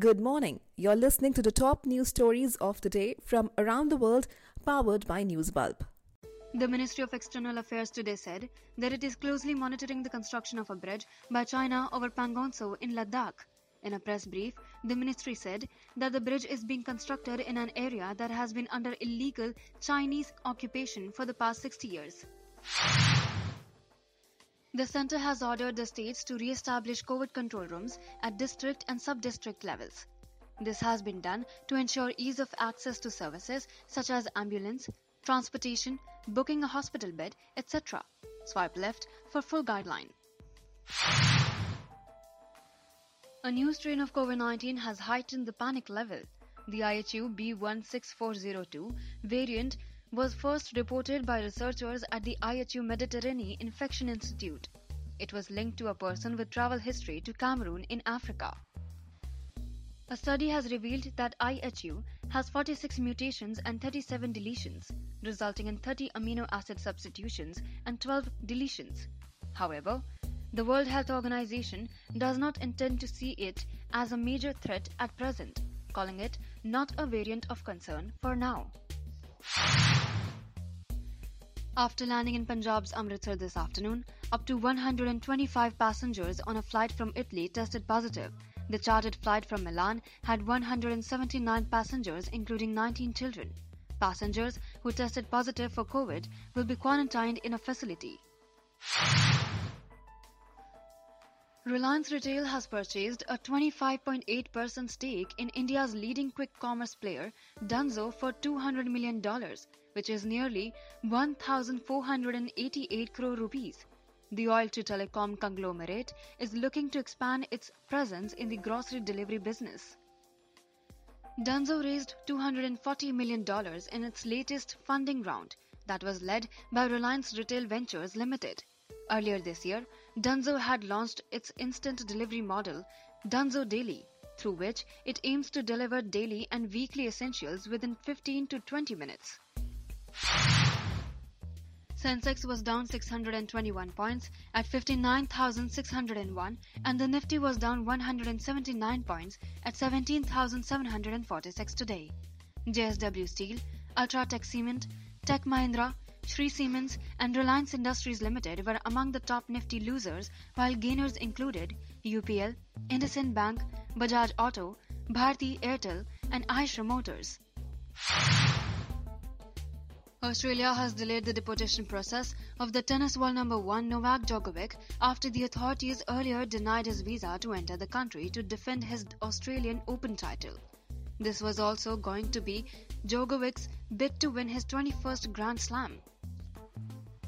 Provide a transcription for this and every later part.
Good morning. You're listening to the top news stories of the day from around the world, powered by Newsbulb. The Ministry of External Affairs today said that it is closely monitoring the construction of a bridge by China over Pangong Tso in Ladakh. In a press brief, the ministry said that the bridge is being constructed in an area that has been under illegal Chinese occupation for the past 60 years. The center has ordered the states to re-establish COVID control rooms at district and sub-district levels. This has been done to ensure ease of access to services such as ambulance, transportation, booking a hospital bed, etc. Swipe left for full guideline. A new strain of COVID-19 has heightened the panic level. The IHU B16402 variant was first reported by researchers at the IHU Mediterranean Infection Institute. It was linked to a person with travel history to Cameroon in Africa. A study has revealed that IHU has 46 mutations and 37 deletions, resulting in 30 amino acid substitutions and 12 deletions. However, the World Health Organization does not intend to see it as a major threat at present, calling it not a variant of concern for now. After landing in Punjab's Amritsar this afternoon, up to 125 passengers on a flight from Italy tested positive. The chartered flight from Milan had 179 passengers, including 19 children. Passengers who tested positive for COVID will be quarantined in a facility. Reliance Retail has purchased a 25.8% stake in India's leading quick commerce player, Dunzo, for $200 million, which is nearly 1,488 crore rupees. The oil to telecom conglomerate is looking to expand its presence in the grocery delivery business. Dunzo raised $240 million in its latest funding round that was led by Reliance Retail Ventures Limited. Earlier this year, Dunzo had launched its instant delivery model, Dunzo Daily, through which it aims to deliver daily and weekly essentials within 15 to 20 minutes. Sensex was down 621 points at 59,601 and the Nifty was down 179 points at 17,746 today. JSW Steel, Ultratech Cement, Tech Mahindra, Shree Cements and Reliance Industries Limited were among the top Nifty losers, while gainers included UPL, IndusInd Bank, Bajaj Auto, Bharti Airtel, and Eicher Motors. Australia has delayed the deportation process of the tennis world number one Novak Djokovic after the authorities earlier denied his visa to enter the country to defend his Australian Open title. This was also going to be Djokovic's bid to win his 21st Grand Slam.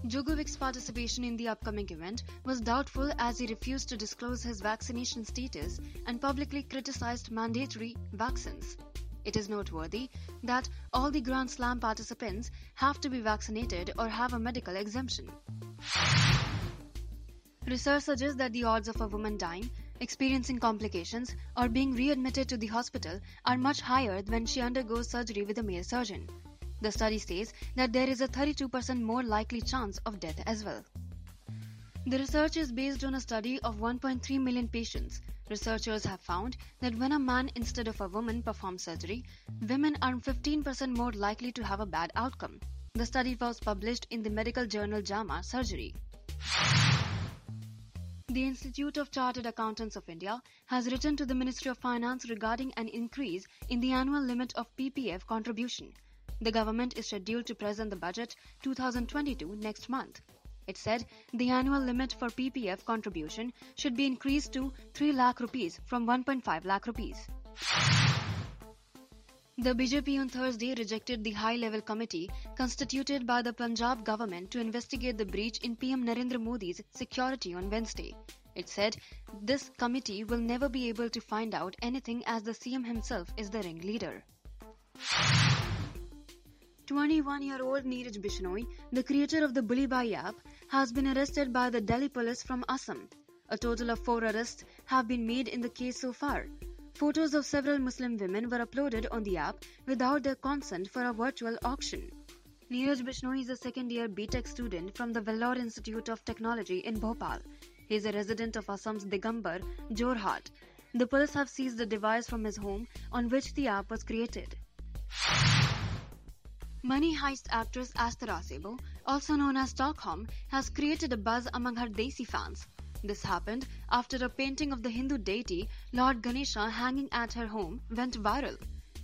Djokovic's participation in the upcoming event was doubtful as he refused to disclose his vaccination status and publicly criticized mandatory vaccines. It is noteworthy that all the Grand Slam participants have to be vaccinated or have a medical exemption. Research suggests that the odds of a woman dying, experiencing complications, or being readmitted to the hospital are much higher when she undergoes surgery with a male surgeon. The study says that there is a 32% more likely chance of death as well. The research is based on a study of 1.3 million patients. Researchers have found that when a man instead of a woman performs surgery, women are 15% more likely to have a bad outcome. The study was published in the medical journal JAMA Surgery. The Institute of Chartered Accountants of India has written to the Ministry of Finance regarding an increase in the annual limit of PPF contribution. The government is scheduled to present the budget 2022 next month. It said the annual limit for PPF contribution should be increased to 3 lakh rupees from 1.5 lakh rupees. The BJP on Thursday rejected the high level committee constituted by the Punjab government to investigate the breach in PM Narendra Modi's security on Wednesday. It said this committee will never be able to find out anything as the CM himself is the ringleader. 21-year-old Neeraj Bishnoi, the creator of the Bulli Bai app, has been arrested by the Delhi police from Assam. A total of four arrests have been made in the case so far. Photos of several Muslim women were uploaded on the app without their consent for a virtual auction. Neeraj Bishnoi is a second-year BTech student from the Vellore Institute of Technology in Bhopal. He is a resident of Assam's Digambar, Jorhat. The police have seized the device from his home on which the app was created. Money heist actress Esther Acebo, also known as Stockholm, has created a buzz among her Desi fans. This happened after a painting of the Hindu deity Lord Ganesha hanging at her home went viral.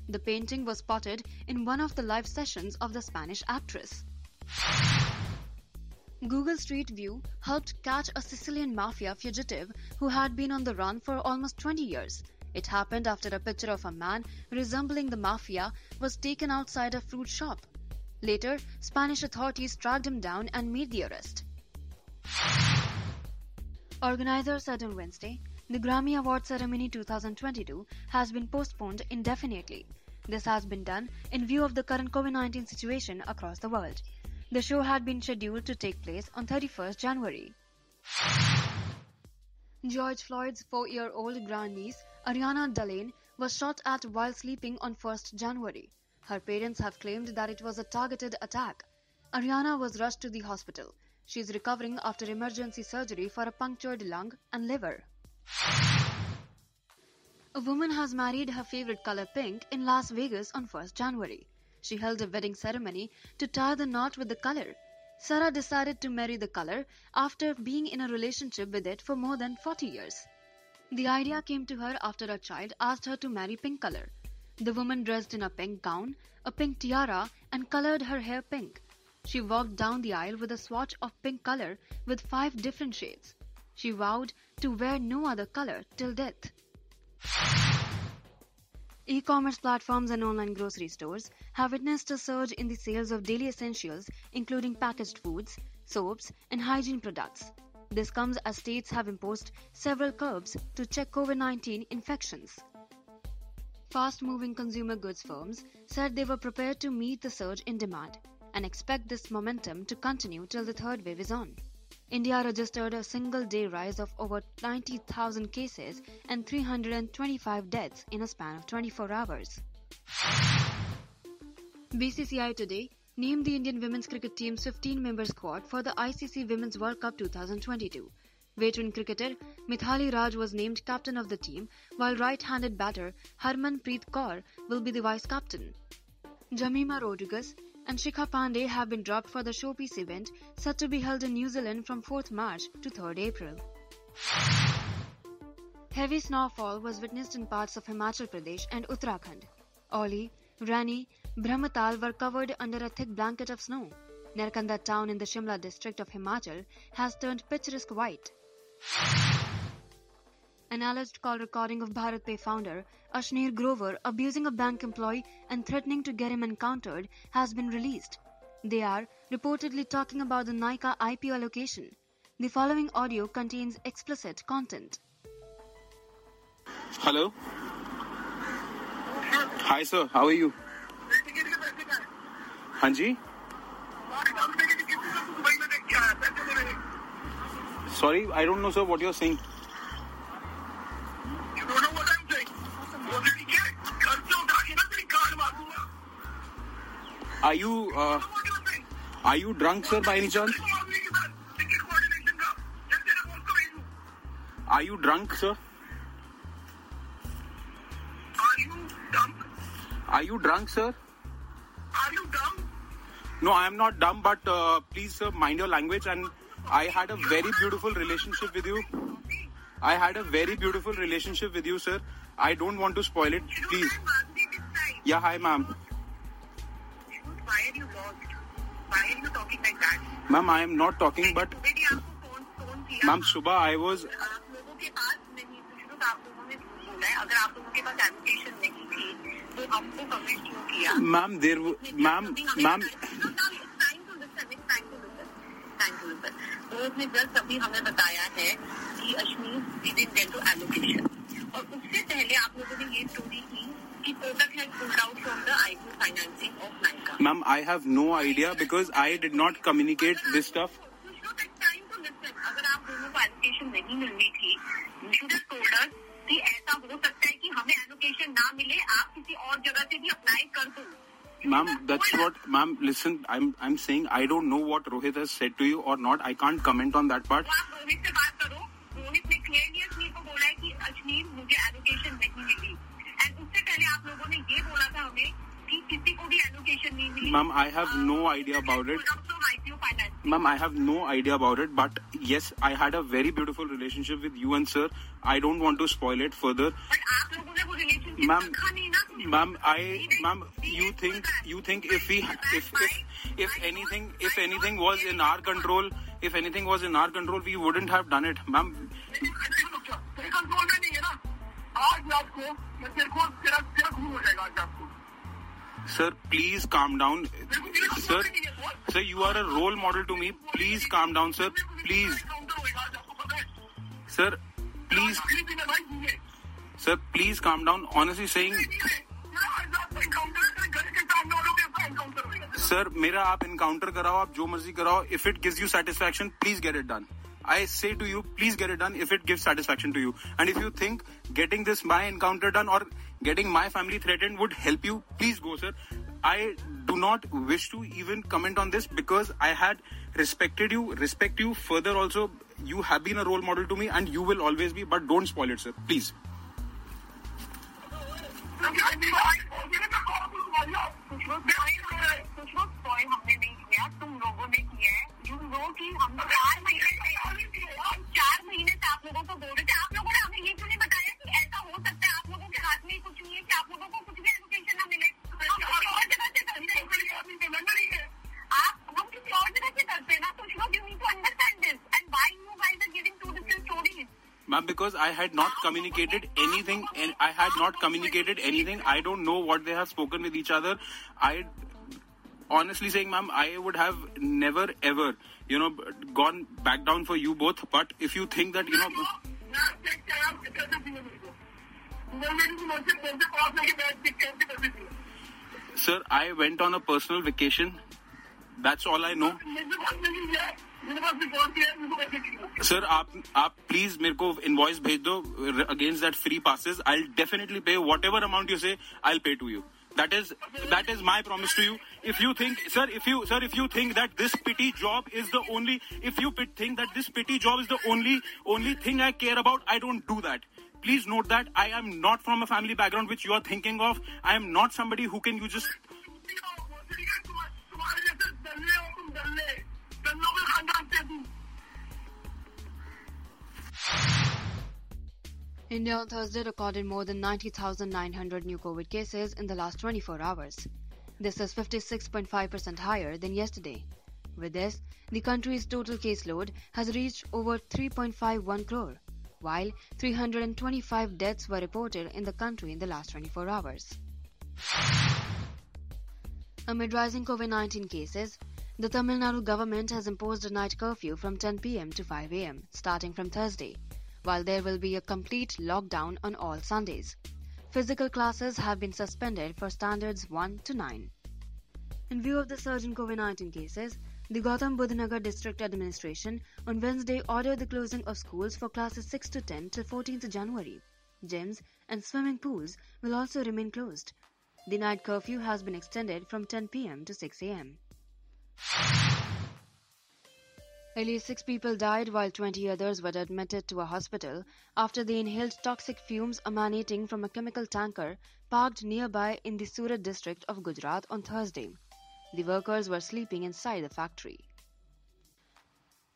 The painting was spotted in one of the live sessions of the Spanish actress. Google Street View helped catch a Sicilian mafia fugitive who had been on the run for almost 20 years. It happened after a picture of a man resembling the mafia was taken outside a fruit shop. Later, Spanish authorities tracked him down and made the arrest. Organizers said on Wednesday the Grammy Award ceremony 2022 has been postponed indefinitely. This has been done in view of the current COVID 19 situation across the world. The show had been scheduled to take place on 31st January. George Floyd's four year old grandniece, Ariana Delane, was shot at while sleeping on 1st January. Her parents have claimed that it was a targeted attack. Ariana was rushed to the hospital. She is recovering after emergency surgery for a punctured lung and liver. A woman has married her favorite color pink in Las Vegas on 1st January. She held a wedding ceremony to tie the knot with the color. Sarah decided to marry the color after being in a relationship with it for more than 40 years. The idea came to her after a child asked her to marry pink color. The woman dressed in a pink gown, a pink tiara, and colored her hair pink. She walked down the aisle with a swatch of pink color with five different shades. She vowed to wear no other color till death. E commerce platforms and online grocery stores have witnessed a surge in the sales of daily essentials, including packaged foods, soaps, and hygiene products. This comes as states have imposed several curbs to check COVID 19 infections. Fast moving consumer goods firms said they were prepared to meet the surge in demand and expect this momentum to continue till the third wave is on. India registered a single day rise of over 90,000 cases and 325 deaths in a span of 24 hours. BCCI today named the Indian women's cricket team's 15 member squad for the ICC Women's World Cup 2022. Veteran cricketer Mithali Raj was named captain of the team, while right handed batter Harmanpreet Kaur will be the vice captain. Jemimah Rodrigues and Shikha Pandey have been dropped for the showpiece event set to be held in New Zealand from 4th March to 3rd April. Heavy snowfall was witnessed in parts of Himachal Pradesh and Uttarakhand. Auli, Rani, Brahmatal were covered under a thick blanket of snow. Narkanda town in the Shimla district of Himachal has turned picturesque white. An alleged call recording of BharatPe founder Ashneer Grover abusing a bank employee and threatening to get him encountered has been released. They are reportedly talking about the Nykaa IPO allocation. The following audio contains explicit content. Hello. Hi sir, how are you? हाँ जी। Sorry I don't know sir what you are I you I you drunk sir by any chance are you drunk sir I you drunk sir No, I am not dumb, but uh, please, sir, mind your language. And I had a very beautiful relationship with you. I had a very beautiful relationship with you, sir. I don't want to spoil it. Please. Yeah, hi, ma'am. Why are you lost? Why are you talking like that? Ma'am, I am not talking, but सुबह भी आपको phone phone किया ma'am, Subha, I was. आप लोगों के पास नहीं सुनो आप लोगों ने झूठ बोला है अगर आप लोगों के पास एप्लीकेशन कमेंट क्यों उसने जस्ट अभी हमें बताया है कि अश्मीर डिडंट टू एलोकेशन और उससे पहले आप लोगों ने ये स्टोरी की कि Kotak has pulled out from the IP financing of Nykaa Ma'am, I have no idea because I did not communicate this stuff. अगर आप दोनों को एलोकेशन नहीं मिलनी थी कि ऐसा हो सकता है कि हमें एजुकेशन ना मिले आप किसी और जगह से भी अप्लाई कर दो। Ma'am that's what ma'am listen I I am saying I don't know what Rohit has said to you और not can't comment on that part बात करो। रोहित ने क्लियरली अश्नीर को बोला है कि अश्नीर मुझे एजुकेशन नहीं मिली। एंड उससे पहले आप लोगों ने ये बोला था हमें कि किसी को भी एजुकेशन नहीं मिली। Ma'am I have no idea about it Ma'am, I have no idea about it, but yes, I had a very beautiful relationship with you and sir. Ma'am, ma'am, I, ma'am, you think, you think if we, if, if, if anything, if anything was in our control, if anything was in our control, we wouldn't have done it, ma'am. है हो Sir, please calm down. Sir, sir, you are a role model to me. Please calm down, sir. Please, counter sir, please, अगली दिन है भाई ये sir, please calm down. Honestly saying, तेरा आज रात को encounter है, तेरे घर के सामने वालों के साथ encounter होएगा सर मेरा आप इनकाउंटर कराओ आप जो मर्जी कराओ if it gives you satisfaction please get it done I say to you, please get it done if it gives satisfaction to you. And if you think getting this my encounter done or getting my family threatened would help you, please go, sir. I do not wish to even comment on this because I had respected you, respect you. Further, also, you have been a role model to me and you will always be, but don't spoil it, sir. Please. हमने नहीं किया तुम लोगों ने किया है you know कि हम चार महीने चार महीने से आप लोगों को बोल रहे थे। आप लोगों ने हमें ये क्यों नहीं बताया कि ऐसा हो सकता है? आप लोगों के हाथ में Ma'am, because I had not communicated anything, and I had not communicated anything. I don't know what they have spoken with each other. I, honestly saying, ma'am, I would have never ever, you know, gone back down for you both. But if you think that, you know, sir, I went on a personal vacation. That's all I know. Sir आप आप please मेरे को invoice भेज दो against that free passes I definitely पे what ever amount you say I pay to you that is that is my promise to you if you think sir if you sir if you think that this pity job is the only if you pit- think that this pity job is the only only thing i care about i don't do that please note that i am not from a family background which you are thinking of i am not somebody who can you just India on Thursday recorded more than 90,900 new COVID cases in the last 24 hours. This is 56.5% higher than yesterday. With this, the country's total caseload has reached over 3.51 crore, while 325 deaths were reported in the country in the last 24 hours. Amid rising COVID 19 cases, the Tamil Nadu government has imposed a night curfew from 10 pm to 5 am, starting from Thursday, while there will be a complete lockdown on all Sundays. Physical classes have been suspended for standards 1 to 9. In view of the surge in COVID 19 cases, the Gautam Buddhanagar District Administration on Wednesday ordered the closing of schools for classes 6 to 10 till 14th January. Gyms and swimming pools will also remain closed. The night curfew has been extended from 10 pm to 6 am. At least six people died while 20 others were admitted to a hospital after they inhaled toxic fumes emanating from a chemical tanker parked nearby in the Surat district of Gujarat on Thursday. The workers were sleeping inside the factory.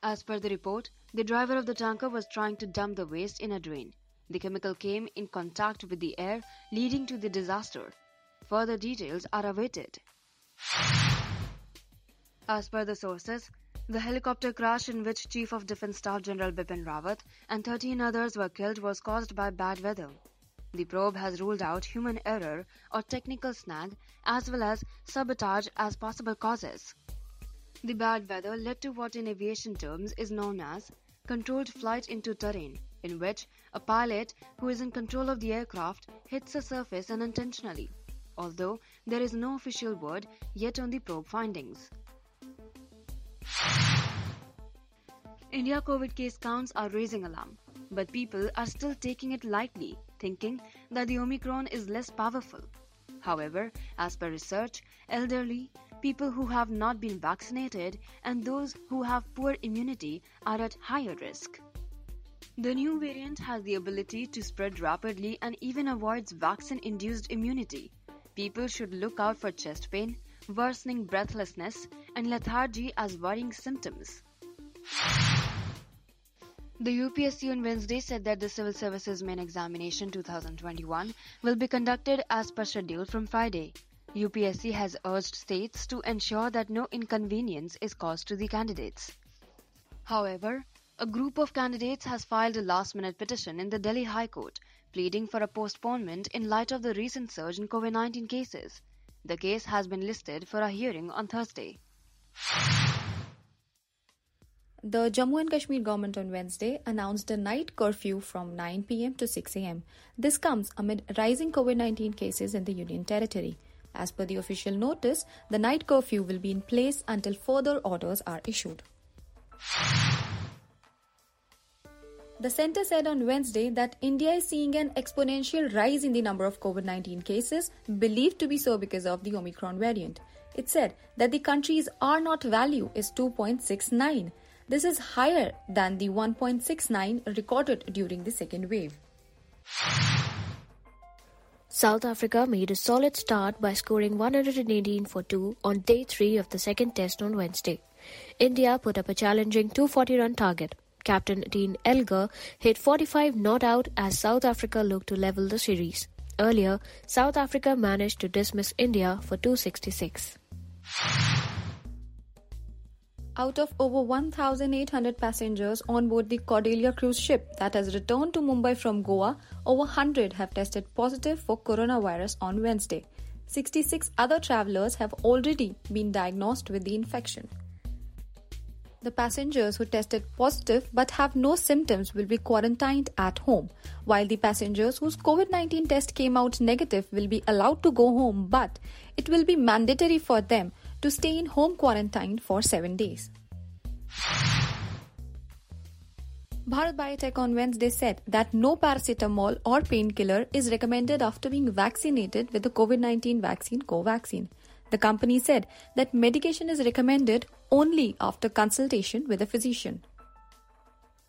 As per the report, the driver of the tanker was trying to dump the waste in a drain. The chemical came in contact with the air, leading to the disaster. Further details are awaited. As per the sources, the helicopter crash in which Chief of Defence Staff General Bipin Rawat and 13 others were killed was caused by bad weather. The probe has ruled out human error or technical snag as well as sabotage as possible causes. The bad weather led to what in aviation terms is known as controlled flight into terrain, in which a pilot who is in control of the aircraft hits a surface unintentionally, although there is no official word yet on the probe findings. India COVID case counts are raising alarm, but people are still taking it lightly, thinking that the Omicron is less powerful. However, as per research, elderly, people who have not been vaccinated, and those who have poor immunity are at higher risk. The new variant has the ability to spread rapidly and even avoids vaccine induced immunity. People should look out for chest pain, worsening breathlessness, and lethargy as worrying symptoms. The UPSC on Wednesday said that the Civil Services Main Examination 2021 will be conducted as per schedule from Friday. UPSC has urged states to ensure that no inconvenience is caused to the candidates. However, a group of candidates has filed a last minute petition in the Delhi High Court pleading for a postponement in light of the recent surge in COVID 19 cases. The case has been listed for a hearing on Thursday. The Jammu and Kashmir government on Wednesday announced a night curfew from 9 pm to 6 am. This comes amid rising COVID 19 cases in the Union Territory. As per the official notice, the night curfew will be in place until further orders are issued. The center said on Wednesday that India is seeing an exponential rise in the number of COVID 19 cases, believed to be so because of the Omicron variant. It said that the country's R naught value is 2.69. This is higher than the 1.69 recorded during the second wave. South Africa made a solid start by scoring 118 for 2 on day 3 of the second test on Wednesday. India put up a challenging 240 run target. Captain Dean Elgar hit 45 not out as South Africa looked to level the series. Earlier, South Africa managed to dismiss India for 266. Out of over 1,800 passengers on board the Cordelia cruise ship that has returned to Mumbai from Goa, over 100 have tested positive for coronavirus on Wednesday. 66 other travelers have already been diagnosed with the infection. The passengers who tested positive but have no symptoms will be quarantined at home, while the passengers whose COVID 19 test came out negative will be allowed to go home, but it will be mandatory for them to stay in home quarantine for seven days. Bharat Biotech on Wednesday said that no paracetamol or painkiller is recommended after being vaccinated with the COVID 19 vaccine Covaxin. The company said that medication is recommended only after consultation with a physician.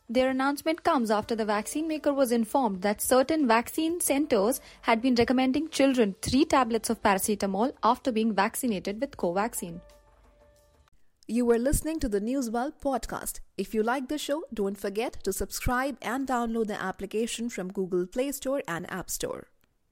Their announcement comes after the vaccine maker was informed that certain vaccine centers had been recommending children three tablets of paracetamol after being vaccinated with Covaxin. You were listening to the Newsbulb podcast. If you like the show, don't forget to subscribe and download the application from Google Play Store and App Store.